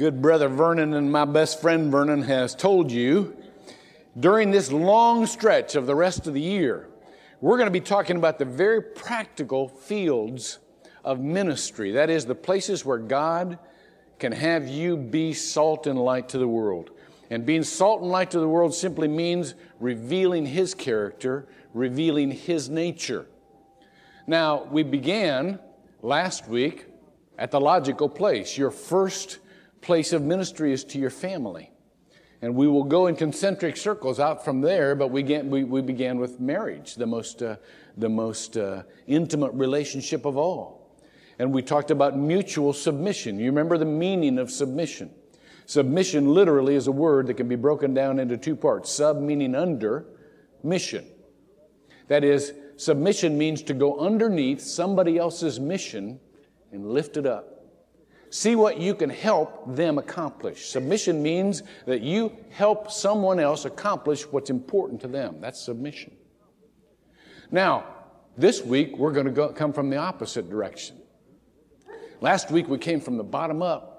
good brother Vernon and my best friend Vernon has told you, during this long stretch of the rest of the year, we're going to be talking about the very practical fields of ministry. That is, the places where God can have you be salt and light to the world. And being salt and light to the world simply means revealing His character, revealing His nature. Now, we began last week at the logical place. Your first place of ministry is to your family. And we will go in concentric circles out from there, but we, get, we, we began with marriage, the most, uh, the most uh, intimate relationship of all. And we talked about mutual submission. You remember the meaning of submission. Submission literally is a word that can be broken down into two parts sub meaning under, mission. That is, submission means to go underneath somebody else's mission and lift it up. See what you can help them accomplish. Submission means that you help someone else accomplish what's important to them. That's submission. Now, this week we're going to go, come from the opposite direction. Last week we came from the bottom up.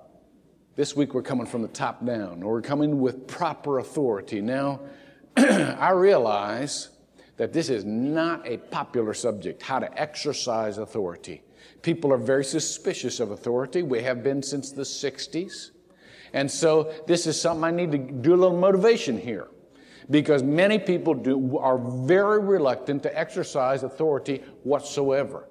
This week we're coming from the top down, or we're coming with proper authority. Now, I realize that this is not a popular subject, how to exercise authority. People are very suspicious of authority. We have been since the 60s. And so this is something I need to do a little motivation here. Because many people do, are very reluctant to exercise authority whatsoever.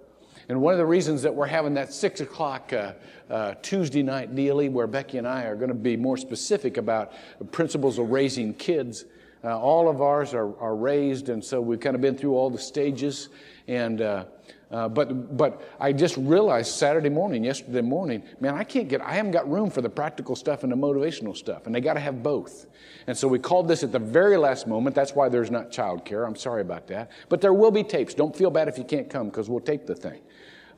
And one of the reasons that we're having that six o'clock uh, uh, Tuesday night dealie where Becky and I are going to be more specific about principles of raising kids. Uh, all of ours are, are raised, and so we've kind of been through all the stages. And uh, but, but I just realized Saturday morning, yesterday morning, man, I can't get, I haven't got room for the practical stuff and the motivational stuff, and they got to have both. And so we called this at the very last moment. That's why there's not childcare. I'm sorry about that. But there will be tapes. Don't feel bad if you can't come because we'll tape the thing.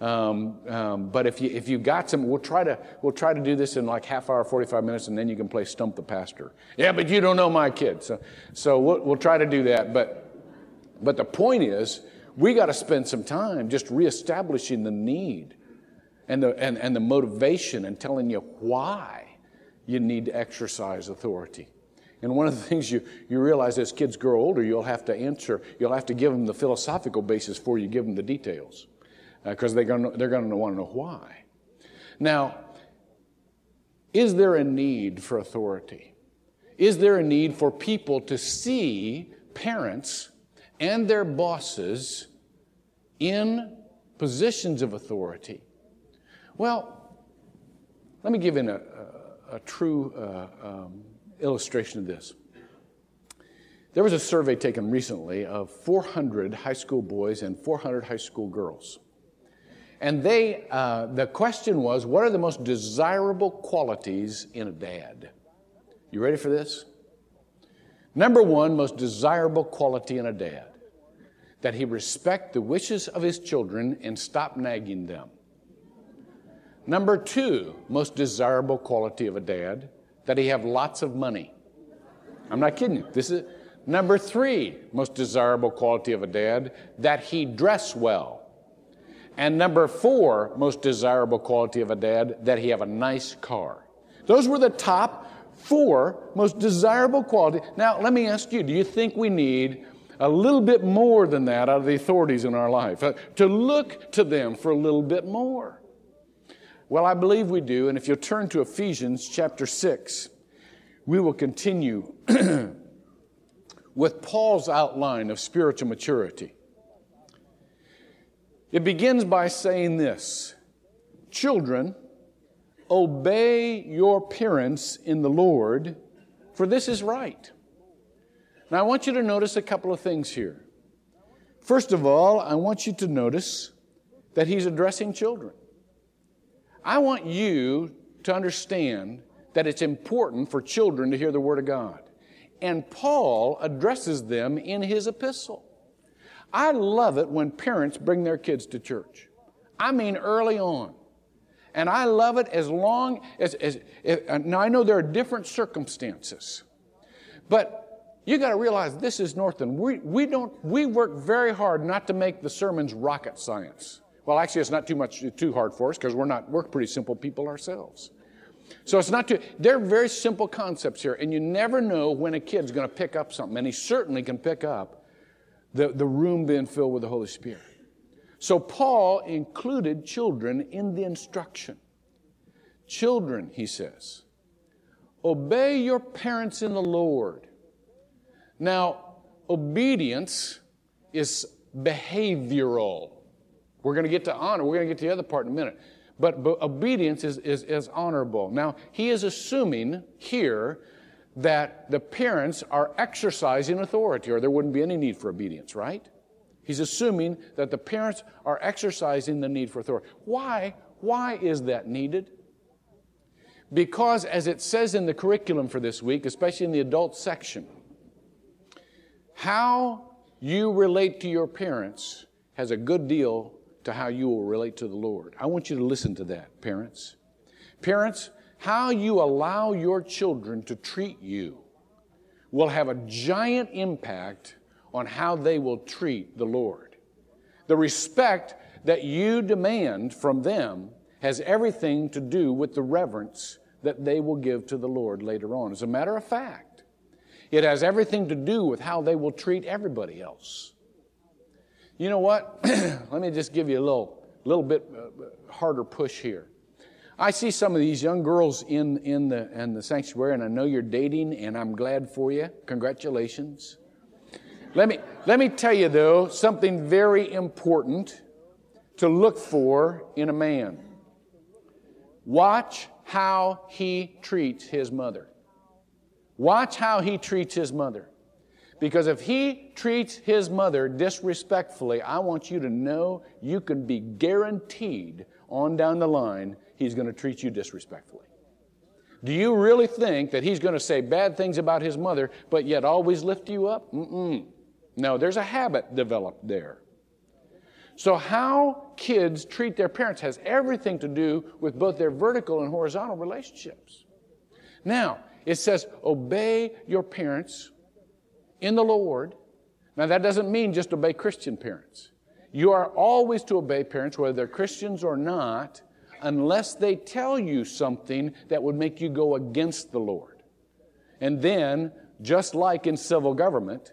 Um, um, but if you if you got some, we'll try to we'll try to do this in like half hour, forty five minutes, and then you can play stump the pastor. Yeah, but you don't know my kid, so so we'll, we'll try to do that. But but the point is, we got to spend some time just reestablishing the need and the, and, and the motivation and telling you why you need to exercise authority. And one of the things you, you realize as kids grow older, you'll have to answer, you'll have to give them the philosophical basis before you give them the details. Because uh, they're going they're going to want to know why. Now, is there a need for authority? Is there a need for people to see parents and their bosses in positions of authority? Well, let me give in a, a, a true uh, um, illustration of this. There was a survey taken recently of 400 high school boys and 400 high school girls. And they, uh, the question was, what are the most desirable qualities in a dad? You ready for this? Number one, most desirable quality in a dad that he respect the wishes of his children and stop nagging them. Number two, most desirable quality of a dad, that he have lots of money. I'm not kidding you. This is number three, most desirable quality of a dad, that he dress well. And number four, most desirable quality of a dad, that he have a nice car. Those were the top four most desirable quality. Now, let me ask you, do you think we need a little bit more than that out of the authorities in our life, uh, to look to them for a little bit more. Well, I believe we do, and if you'll turn to Ephesians chapter 6, we will continue with Paul's outline of spiritual maturity. It begins by saying this Children, obey your parents in the Lord, for this is right. Now, I want you to notice a couple of things here. First of all, I want you to notice that he's addressing children. I want you to understand that it's important for children to hear the Word of God. And Paul addresses them in his epistle. I love it when parents bring their kids to church. I mean, early on. And I love it as long as, as, as now I know there are different circumstances, but you got to realize this is Northland. We, we, don't, we work very hard not to make the sermons rocket science. Well, actually, it's not too much too hard for us because we're not we're pretty simple people ourselves. So it's not too, they're very simple concepts here, and you never know when a kid's going to pick up something, and he certainly can pick up the, the room being filled with the Holy Spirit. So Paul included children in the instruction. Children, he says, obey your parents in the Lord. Now, obedience is behavioral. We're going to get to honor. We're going to get to the other part in a minute. But, but obedience is, is, is honorable. Now, he is assuming here that the parents are exercising authority, or there wouldn't be any need for obedience, right? He's assuming that the parents are exercising the need for authority. Why? Why is that needed? Because, as it says in the curriculum for this week, especially in the adult section, how you relate to your parents has a good deal to how you will relate to the Lord. I want you to listen to that, parents. Parents, how you allow your children to treat you will have a giant impact on how they will treat the Lord. The respect that you demand from them has everything to do with the reverence that they will give to the Lord later on. As a matter of fact, it has everything to do with how they will treat everybody else. You know what? Let me just give you a little, little bit uh, harder push here. I see some of these young girls in, in, the, in the sanctuary, and I know you're dating, and I'm glad for you. Congratulations. Let me, let me tell you, though, something very important to look for in a man. Watch how he treats his mother. Watch how he treats his mother. Because if he treats his mother disrespectfully, I want you to know you can be guaranteed on down the line he's going to treat you disrespectfully. Do you really think that he's going to say bad things about his mother, but yet always lift you up? Mm-mm. No, there's a habit developed there. So, how kids treat their parents has everything to do with both their vertical and horizontal relationships. Now, it says, obey your parents in the Lord. Now, that doesn't mean just obey Christian parents. You are always to obey parents, whether they're Christians or not, unless they tell you something that would make you go against the Lord. And then, just like in civil government,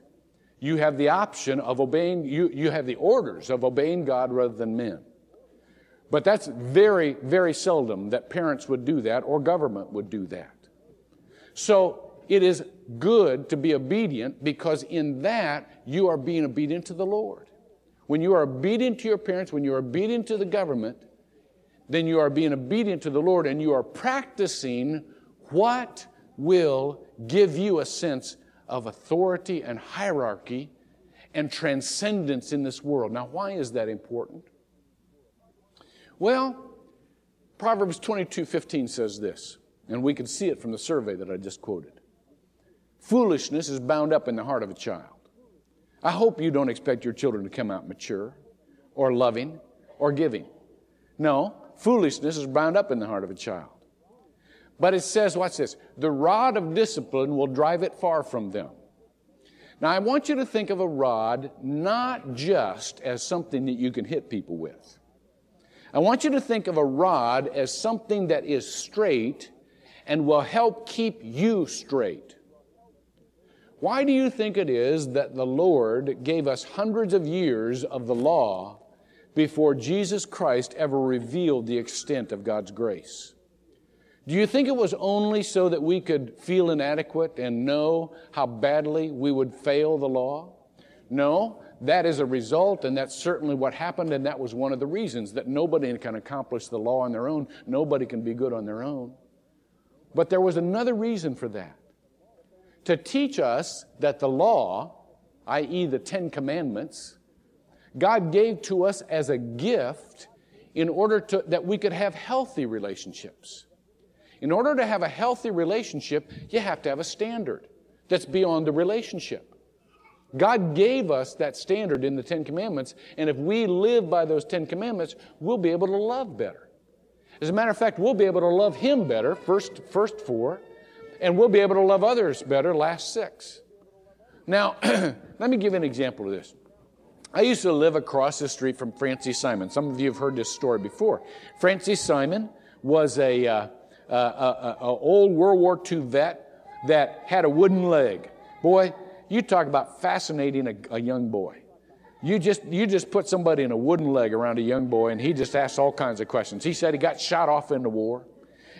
you have the option of obeying, you, you have the orders of obeying God rather than men. But that's very, very seldom that parents would do that or government would do that. So it is good to be obedient because in that you are being obedient to the Lord. When you are obedient to your parents, when you are obedient to the government, then you are being obedient to the Lord and you are practicing what will give you a sense of authority and hierarchy and transcendence in this world. Now, why is that important? Well, Proverbs 22 15 says this, and we can see it from the survey that I just quoted. Foolishness is bound up in the heart of a child. I hope you don't expect your children to come out mature or loving or giving. No, foolishness is bound up in the heart of a child. But it says, watch this, the rod of discipline will drive it far from them. Now, I want you to think of a rod not just as something that you can hit people with. I want you to think of a rod as something that is straight and will help keep you straight. Why do you think it is that the Lord gave us hundreds of years of the law before Jesus Christ ever revealed the extent of God's grace? Do you think it was only so that we could feel inadequate and know how badly we would fail the law? No, that is a result, and that's certainly what happened, and that was one of the reasons that nobody can accomplish the law on their own. Nobody can be good on their own. But there was another reason for that to teach us that the law, i.e., the Ten Commandments, God gave to us as a gift in order to, that we could have healthy relationships. In order to have a healthy relationship, you have to have a standard that's beyond the relationship. God gave us that standard in the Ten Commandments, and if we live by those Ten Commandments, we'll be able to love better. As a matter of fact, we'll be able to love Him better, first, first four, and we'll be able to love others better, last six. Now, let me give you an example of this. I used to live across the street from Francie Simon. Some of you have heard this story before. Francie Simon was a, uh, uh, a, old World War II vet that had a wooden leg. Boy, you talk about fascinating a, a young boy. You just, you just put somebody in a wooden leg around a young boy, and he just asks all kinds of questions. He said he got shot off in the war.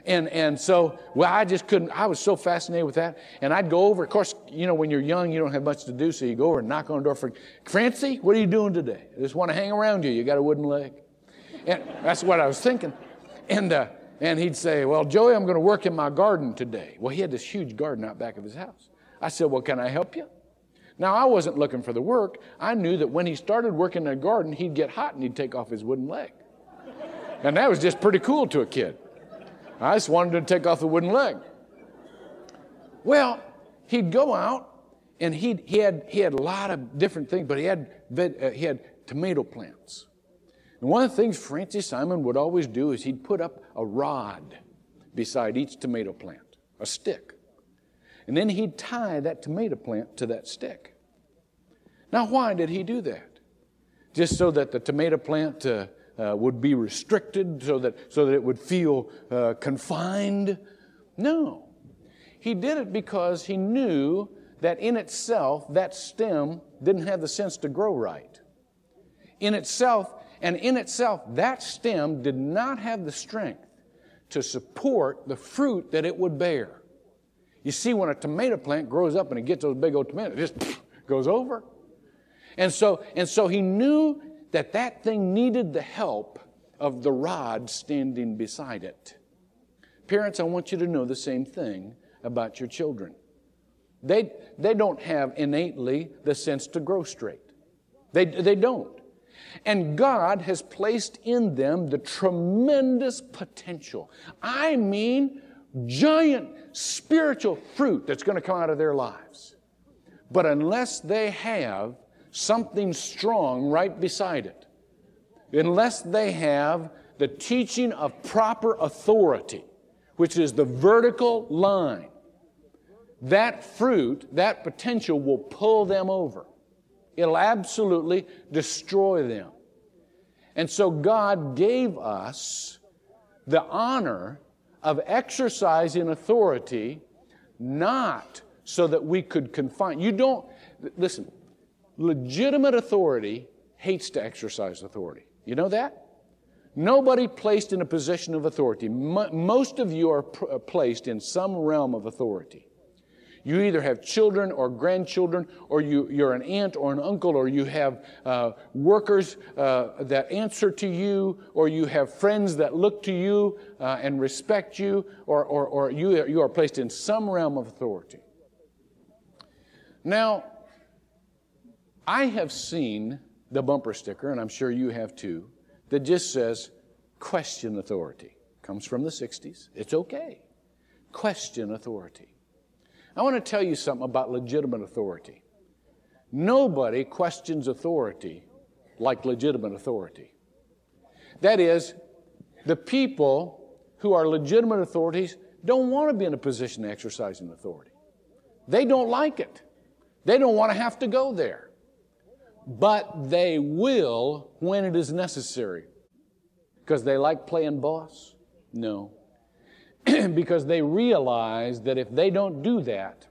And, and so, well, I just couldn't, I was so fascinated with that. And I'd go over, of course, you know, when you're young, you don't have much to do, so you go over and knock on the door for, Francie, what are you doing today? I just want to hang around you. You got a wooden leg. And that's what I was thinking. And, uh, and he'd say, Well, Joey, I'm going to work in my garden today. Well, he had this huge garden out back of his house. I said, Well, can I help you? Now, I wasn't looking for the work. I knew that when he started working in the garden, he'd get hot and he'd take off his wooden leg. And that was just pretty cool to a kid. I just wanted to take off the wooden leg. Well, he'd go out and he he, had, he had a lot of different things, but he had, uh, he had tomato plants. And one of the things Francis Simon would always do is he'd put up a rod beside each tomato plant, a stick. And then he'd tie that tomato plant to that stick. Now, why did he do that? Just so that the tomato plant uh, uh, would be restricted, so that, so that it would feel uh, confined? No. He did it because he knew that in itself, that stem didn't have the sense to grow right. In itself, and in itself, that stem did not have the strength to support the fruit that it would bear. You see, when a tomato plant grows up and it gets those big old tomatoes, it just goes over. And so, and so he knew that that thing needed the help of the rod standing beside it. Parents, I want you to know the same thing about your children. They, they don't have innately the sense to grow straight. They, they don't. And God has placed in them the tremendous potential. I mean, giant spiritual fruit that's going to come out of their lives. But unless they have something strong right beside it, unless they have the teaching of proper authority, which is the vertical line, that fruit, that potential will pull them over. It'll absolutely destroy them. And so God gave us the honor of exercising authority not so that we could confine. You don't, listen, legitimate authority hates to exercise authority. You know that? Nobody placed in a position of authority. Most of you are placed in some realm of authority. You either have children or grandchildren, or you, you're an aunt or an uncle, or you have uh, workers uh, that answer to you, or you have friends that look to you uh, and respect you, or, or, or you, you are placed in some realm of authority. Now, I have seen the bumper sticker, and I'm sure you have too, that just says, question authority. Comes from the 60s. It's okay. Question authority. I want to tell you something about legitimate authority. Nobody questions authority like legitimate authority. That is, the people who are legitimate authorities don't want to be in a position to exercise an authority. They don't like it. They don't want to have to go there. But they will when it is necessary. Because they like playing boss? No. because they realize that if they don't do that,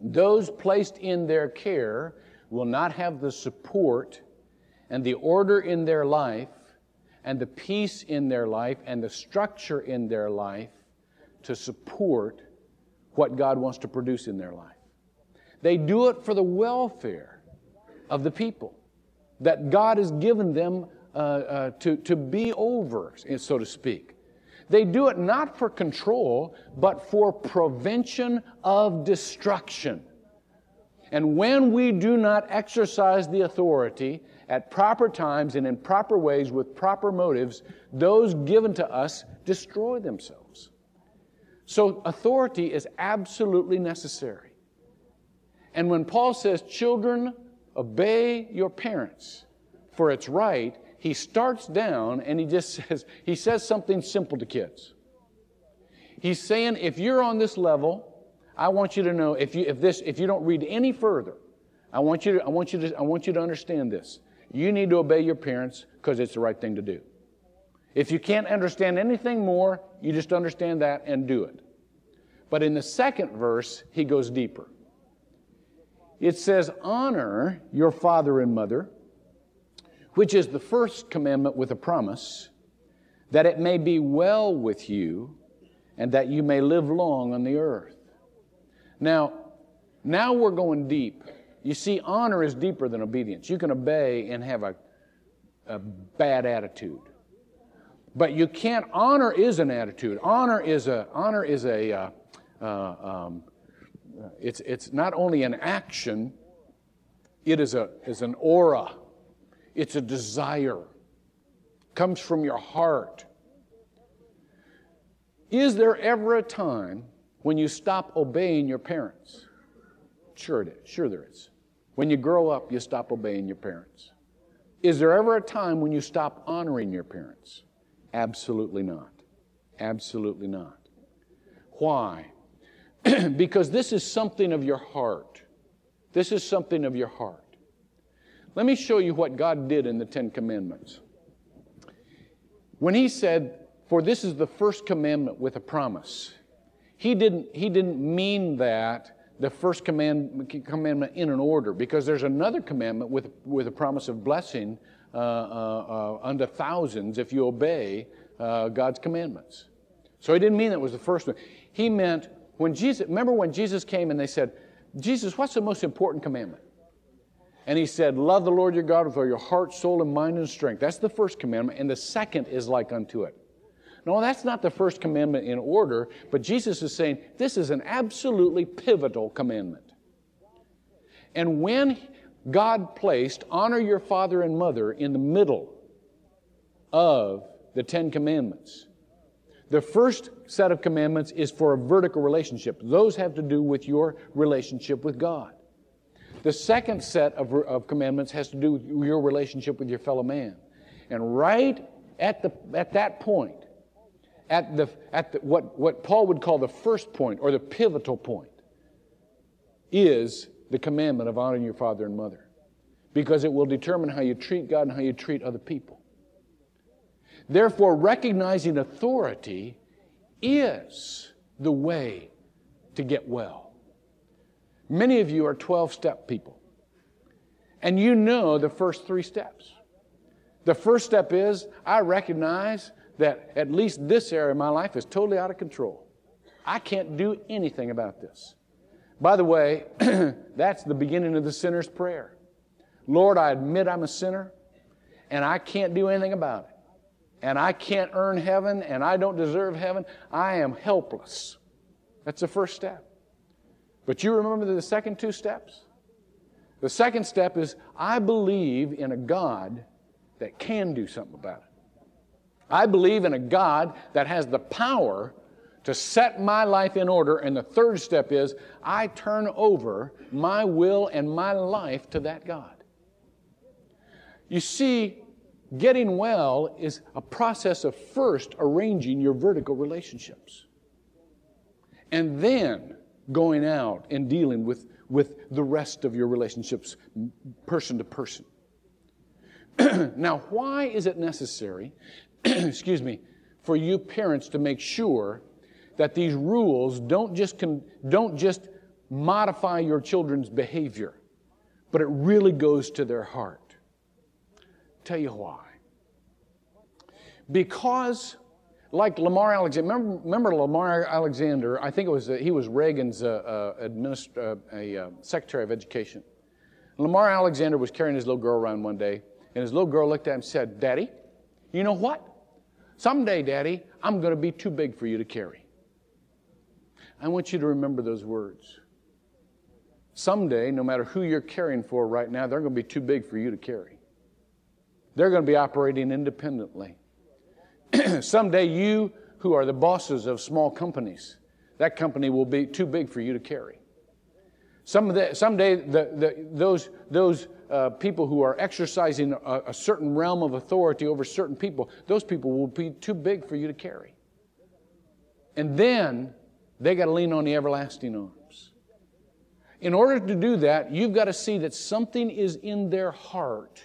those placed in their care will not have the support and the order in their life and the peace in their life and the structure in their life to support what God wants to produce in their life. They do it for the welfare of the people that God has given them uh, uh, to, to be over, so to speak. They do it not for control, but for prevention of destruction. And when we do not exercise the authority at proper times and in proper ways with proper motives, those given to us destroy themselves. So authority is absolutely necessary. And when Paul says, children, obey your parents, for it's right, he starts down and he just says, he says something simple to kids. He's saying, if you're on this level, I want you to know if you if this if you don't read any further, I want you to I want you to I want you to understand this. You need to obey your parents because it's the right thing to do. If you can't understand anything more, you just understand that and do it. But in the second verse, he goes deeper. It says, Honor your father and mother, which is the first commandment with a promise, that it may be well with you and that you may live long on the earth. Now, now we're going deep. You see, honor is deeper than obedience. You can obey and have a, a bad attitude. But you can't, honor is an attitude. Honor is a, honor is a, uh, uh, um, it's, it's not only an action, it is, a, is an aura. It's a desire. Comes from your heart. Is there ever a time when you stop obeying your parents? Sure it is. Sure there is. When you grow up, you stop obeying your parents. Is there ever a time when you stop honoring your parents? Absolutely not. Absolutely not. Why? because this is something of your heart. This is something of your heart. Let me show you what God did in the Ten Commandments. When He said, For this is the first commandment with a promise, He didn't, he didn't mean that the first command, commandment in an order, because there's another commandment with, with a promise of blessing uh, uh, uh, unto thousands if you obey uh, God's commandments. So He didn't mean that was the first one. He meant when Jesus, remember when Jesus came and they said, Jesus, what's the most important commandment? And he said, Love the Lord your God with all your heart, soul, and mind and strength. That's the first commandment. And the second is like unto it. No, that's not the first commandment in order, but Jesus is saying this is an absolutely pivotal commandment. And when God placed honor your father and mother in the middle of the Ten Commandments, the first set of commandments is for a vertical relationship. Those have to do with your relationship with God. The second set of, of commandments has to do with your relationship with your fellow man. And right at, the, at that point, at, the, at the, what, what Paul would call the first point or the pivotal point, is the commandment of honoring your father and mother. Because it will determine how you treat God and how you treat other people. Therefore, recognizing authority is the way to get well. Many of you are 12 step people, and you know the first three steps. The first step is I recognize that at least this area of my life is totally out of control. I can't do anything about this. By the way, that's the beginning of the sinner's prayer. Lord, I admit I'm a sinner and I can't do anything about it and I can't earn heaven and I don't deserve heaven. I am helpless. That's the first step. But you remember the second two steps? The second step is I believe in a God that can do something about it. I believe in a God that has the power to set my life in order. And the third step is I turn over my will and my life to that God. You see, Getting well is a process of first arranging your vertical relationships and then going out and dealing with, with the rest of your relationships, person to person. now, why is it necessary, excuse me, for you parents to make sure that these rules don't just, con- don't just modify your children's behavior, but it really goes to their heart? Tell you why. Because, like Lamar Alexander, remember, remember Lamar Alexander? I think it was uh, he was Reagan's uh, uh, administ- uh, a, uh, Secretary of Education. Lamar Alexander was carrying his little girl around one day, and his little girl looked at him and said, "Daddy, you know what? Someday, Daddy, I'm going to be too big for you to carry." I want you to remember those words. Someday, no matter who you're caring for right now, they're going to be too big for you to carry. They're going to be operating independently. Someday, you who are the bosses of small companies, that company will be too big for you to carry. Some the, someday, the, the, those, those uh, people who are exercising a, a certain realm of authority over certain people, those people will be too big for you to carry. And then they got to lean on the everlasting arms. In order to do that, you've got to see that something is in their heart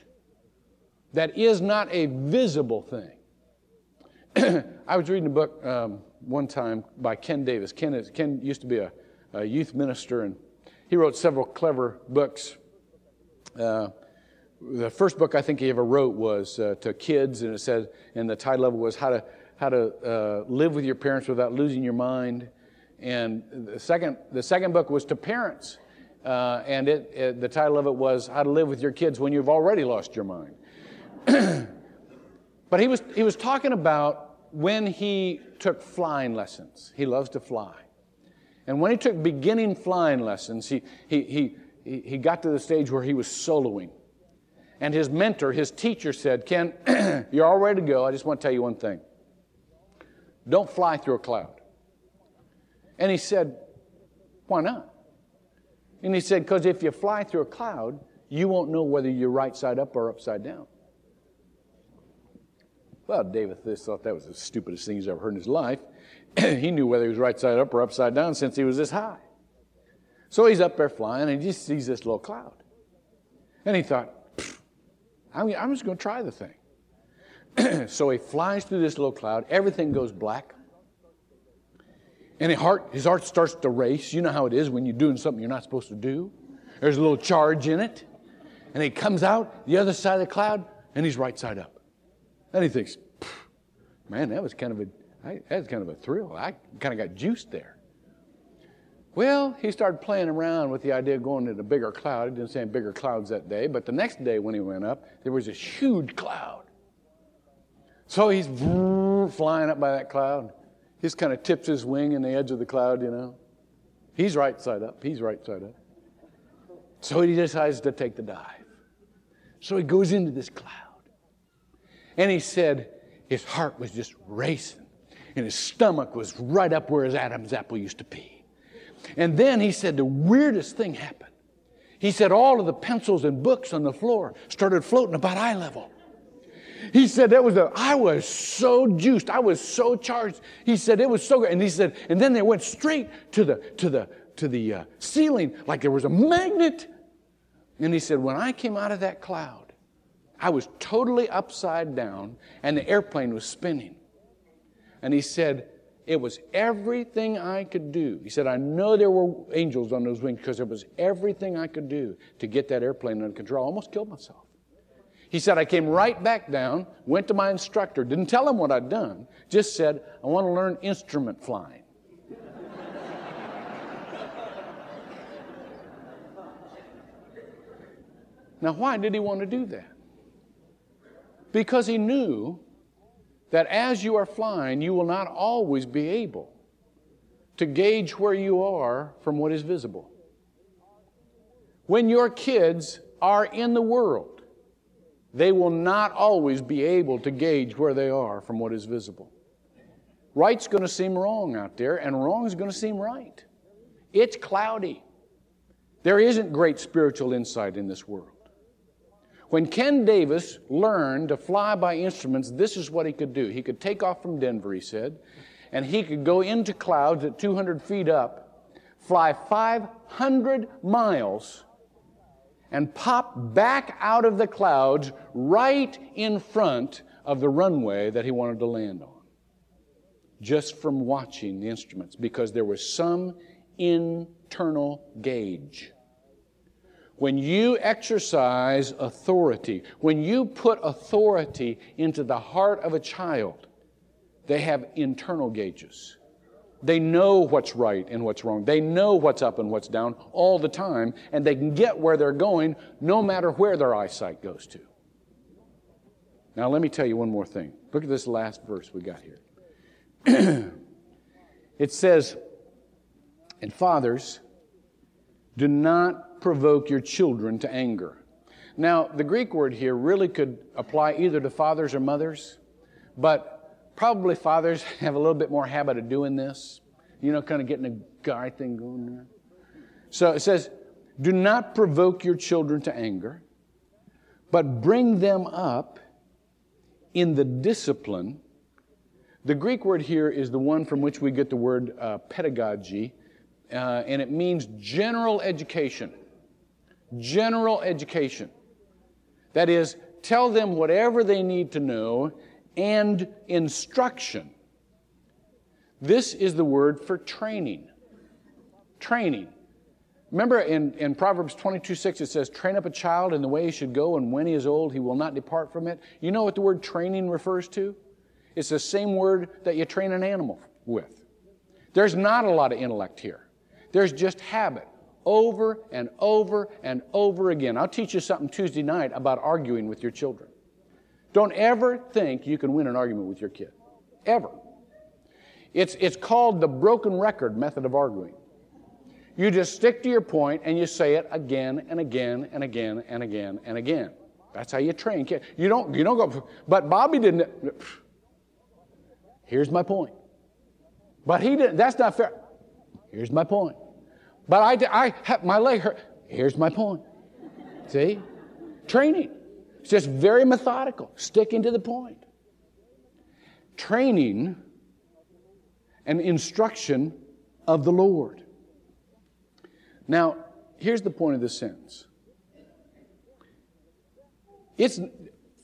that is not a visible thing. I was reading a book um, one time by Ken Davis. Ken, is, Ken used to be a, a, youth minister, and he wrote several clever books. Uh, the first book I think he ever wrote was uh, to kids, and it said, and the title of it was "How to How to uh, Live with Your Parents Without Losing Your Mind." And the second, the second book was to parents, uh, and it, it, the title of it was "How to Live with Your Kids When You've Already Lost Your Mind." but he was he was talking about when he took flying lessons. He loves to fly, and when he took beginning flying lessons, he he he he got to the stage where he was soloing and his mentor, his teacher said, Ken, you're all ready to go. I just want to tell you one thing. Don't fly through a cloud. And he said, Why not? And he said, Because if you fly through a cloud, you won't know whether you're right side up or upside down. Well, Davis thought that was the stupidest thing he's ever heard in his life. he knew whether he was right side up or upside down since he was this high. So he's up there flying and he just sees this little cloud. And he thought, I mean, I'm just going to try the thing. so he flies through this little cloud. Everything goes black. And his heart, his heart starts to race. You know how it is when you're doing something you're not supposed to do. There's a little charge in it. And he comes out the other side of the cloud, and he's right side up. And he thinks, man, that was kind of a, I, that was kind of a thrill. I kind of got juiced there. Well, he started playing around with the idea of going to a bigger cloud. He didn't say bigger clouds that day, but the next day when he went up, there was this huge cloud. So he's flying up by that cloud. He just kind of tips his wing in the edge of the cloud, you know. He's right side up. He's right side up. So he decides to take the dive. So he goes into this cloud. And he said his heart was just racing, and his stomach was right up where his Adam's apple used to be. And then he said the weirdest thing happened. He said all of the pencils and books on the floor started floating about eye level. He said that was I was so juiced. I was so charged. He said it was so good. And he said, and then they went straight to the, to the, to the uh, ceiling like there was a magnet. And he said, when I came out of that cloud, I was totally upside down and the airplane was spinning. And he said, it was everything I could do. He said, I know there were angels on those wings because it was everything I could do to get that airplane under control. I almost killed myself. He said, I came right back down, went to my instructor, didn't tell him what I'd done, just said, I want to learn instrument flying. now, why did he want to do that? Because he knew that as you are flying, you will not always be able to gauge where you are from what is visible. When your kids are in the world, they will not always be able to gauge where they are from what is visible. Right's going to seem wrong out there, and wrong's going to seem right. It's cloudy. There isn't great spiritual insight in this world. When Ken Davis learned to fly by instruments, this is what he could do. He could take off from Denver, he said, and he could go into clouds at 200 feet up, fly 500 miles, and pop back out of the clouds right in front of the runway that he wanted to land on. Just from watching the instruments, because there was some internal gauge. When you exercise authority, when you put authority into the heart of a child, they have internal gauges. They know what's right and what's wrong. They know what's up and what's down all the time, and they can get where they're going no matter where their eyesight goes to. Now, let me tell you one more thing. Look at this last verse we got here. it says, And fathers, do not provoke your children to anger. Now, the Greek word here really could apply either to fathers or mothers, but probably fathers have a little bit more habit of doing this, you know, kind of getting a guy thing going there. So it says, Do not provoke your children to anger, but bring them up in the discipline. The Greek word here is the one from which we get the word uh, pedagogy, uh, and it means general education general education. That is, tell them whatever they need to know and instruction. This is the word for training. Training. Remember in, in Proverbs 22 6, it says, Train up a child in the way he should go, and when he is old, he will not depart from it. You know what the word training refers to? It's the same word that you train an animal with. There's not a lot of intellect here, there's just habit over and over and over again. I'll teach you something Tuesday night about arguing with your children. Don't ever think you can win an argument with your kid. Ever. It's, it's called the broken record method of arguing. You just stick to your point and you say it again and again and again and again and again. That's how you train kids. You don't, you don't go, but Bobby didn't. Here's my point. But he didn't, that's not fair. Here's my point. But I, I my leg hurt. Here's my point. See? Training. It's just very methodical, sticking to the point. Training and instruction of the Lord. Now, here's the point of this sentence. It's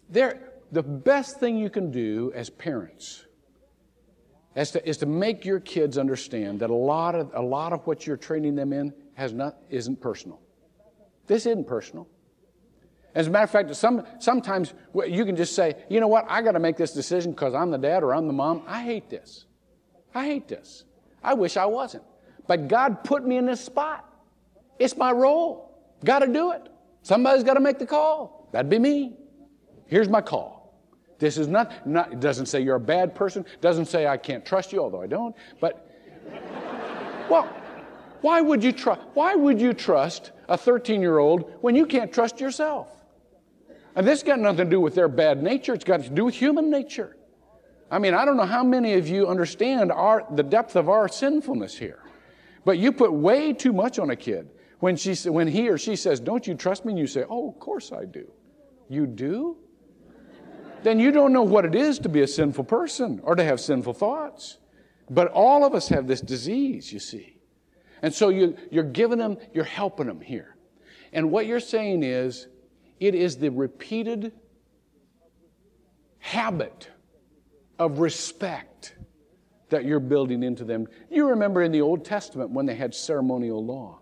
there, the best thing you can do as parents is to, is to make your kids understand that a lot of a lot of what you're training them in has not isn't personal. This isn't personal. As a matter of fact, some, sometimes you can just say, you know what, I got to make this decision because I'm the dad or I'm the mom. I hate this. I hate this. I wish I wasn't. But God put me in this spot. It's my role. Got to do it. Somebody's got to make the call. That'd be me. Here's my call. This is not, not, it doesn't say you're a bad person, doesn't say I can't trust you, although I don't, but, well, why would you trust, why would you trust a 13 year old when you can't trust yourself? And this got nothing to do with their bad nature, it's got to do with human nature. I mean, I don't know how many of you understand our, the depth of our sinfulness here. But you put way too much on a kid. When, she, when he or she says, Don't you trust me? And you say, Oh, of course I do. You do? Then you don't know what it is to be a sinful person or to have sinful thoughts. But all of us have this disease, you see. And so you, you're giving them, you're helping them here. And what you're saying is, it is the repeated habit of respect that you're building into them. You remember in the Old Testament when they had ceremonial law.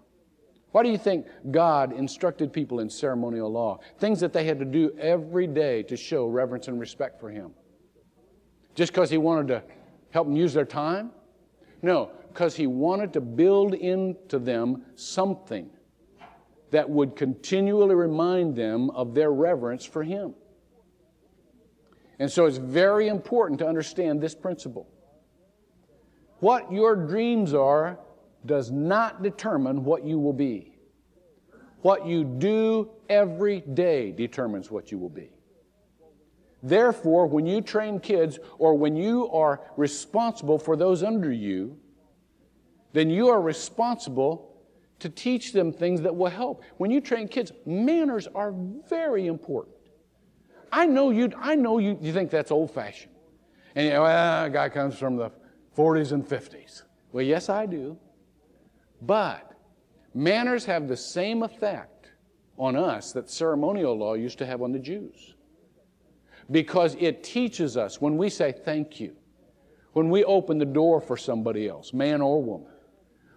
Why do you think God instructed people in ceremonial law? Things that they had to do every day to show reverence and respect for Him. Just because He wanted to help them use their time? No, because He wanted to build into them something that would continually remind them of their reverence for Him. And so it's very important to understand this principle. What your dreams are does not determine what you will be. What you do every day determines what you will be. Therefore, when you train kids or when you are responsible for those under you, then you are responsible to teach them things that will help. When you train kids, manners are very important. I know you, I know you, you think that's old fashioned. And you know, well, a guy comes from the 40s and 50s. Well, yes, I do. But manners have the same effect on us that ceremonial law used to have on the Jews. Because it teaches us when we say thank you, when we open the door for somebody else, man or woman,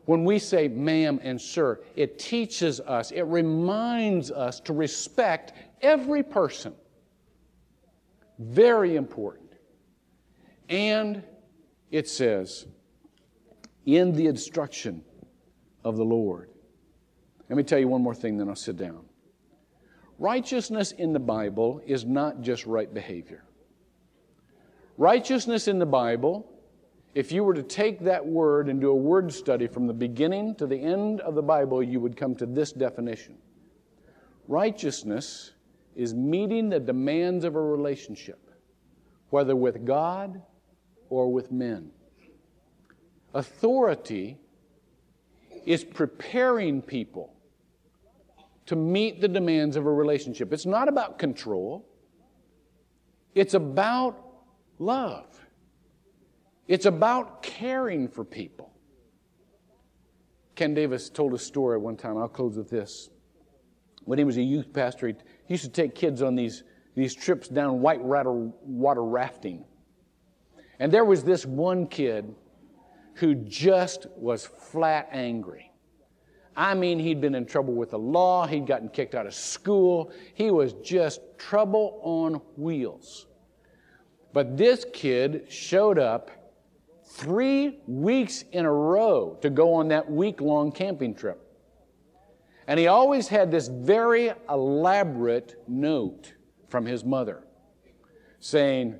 when we say ma'am and sir, it teaches us, it reminds us to respect every person very important. And it says, in the instruction of the Lord. Let me tell you one more thing, then I'll sit down. Righteousness in the Bible is not just right behavior. Righteousness in the Bible, if you were to take that word and do a word study from the beginning to the end of the Bible, you would come to this definition Righteousness is meeting the demands of a relationship, whether with God or with men. Authority is preparing people to meet the demands of a relationship. It's not about control, it's about love, it's about caring for people. Ken Davis told a story one time. I'll close with this. When he was a youth pastor, he used to take kids on these these trips down white water rafting. And there was this one kid who just was flat angry. I mean, he'd been in trouble with the law, he'd gotten kicked out of school, he was just trouble on wheels. But this kid showed up three weeks in a row to go on that week long camping trip. And he always had this very elaborate note from his mother saying,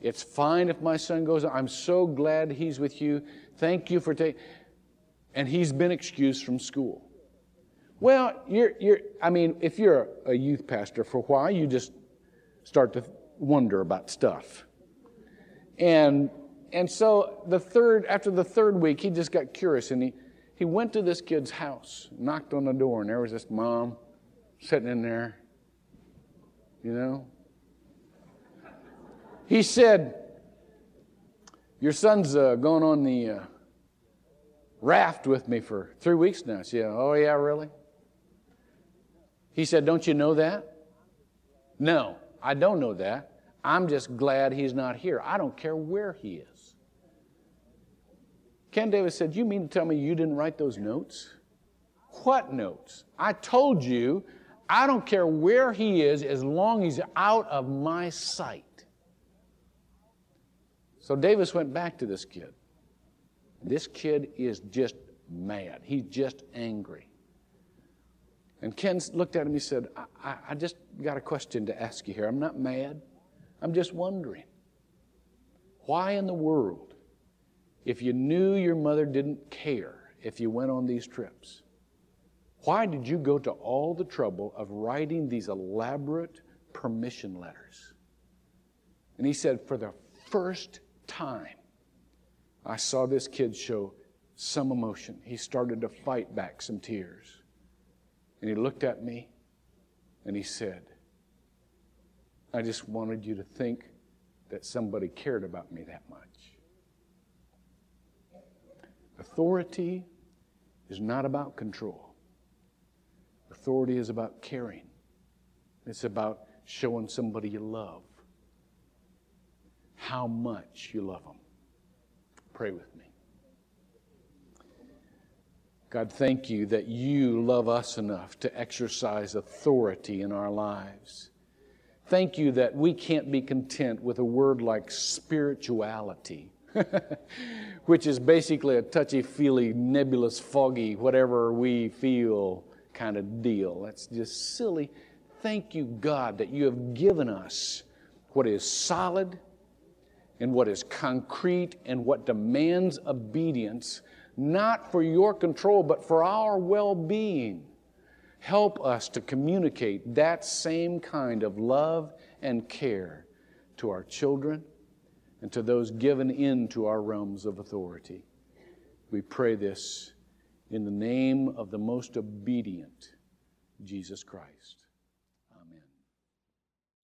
It's fine if my son goes. I'm so glad he's with you. Thank you for taking. And he's been excused from school. Well, you're, you're, I mean, if you're a youth pastor for a while, you just start to wonder about stuff. And, and so the third, after the third week, he just got curious and he, he went to this kid's house, knocked on the door, and there was this mom sitting in there, you know. He said, Your son's uh, going on the uh, raft with me for three weeks now. She said, Oh, yeah, really? He said, Don't you know that? No, I don't know that. I'm just glad he's not here. I don't care where he is. Ken Davis said, You mean to tell me you didn't write those notes? What notes? I told you I don't care where he is as long as he's out of my sight. So Davis went back to this kid. This kid is just mad. He's just angry. And Ken looked at him and he said, I, I, I just got a question to ask you here. I'm not mad. I'm just wondering why in the world, if you knew your mother didn't care if you went on these trips, why did you go to all the trouble of writing these elaborate permission letters? And he said, For the first time, I saw this kid show some emotion. He started to fight back some tears. And he looked at me and he said, I just wanted you to think that somebody cared about me that much. Authority is not about control. Authority is about caring. It's about showing somebody you love how much you love them. Pray with me. God, thank you that you love us enough to exercise authority in our lives. Thank you that we can't be content with a word like spirituality, which is basically a touchy feely, nebulous, foggy, whatever we feel kind of deal. That's just silly. Thank you, God, that you have given us what is solid and what is concrete and what demands obedience, not for your control, but for our well being. Help us to communicate that same kind of love and care to our children and to those given into our realms of authority. We pray this in the name of the most obedient Jesus Christ.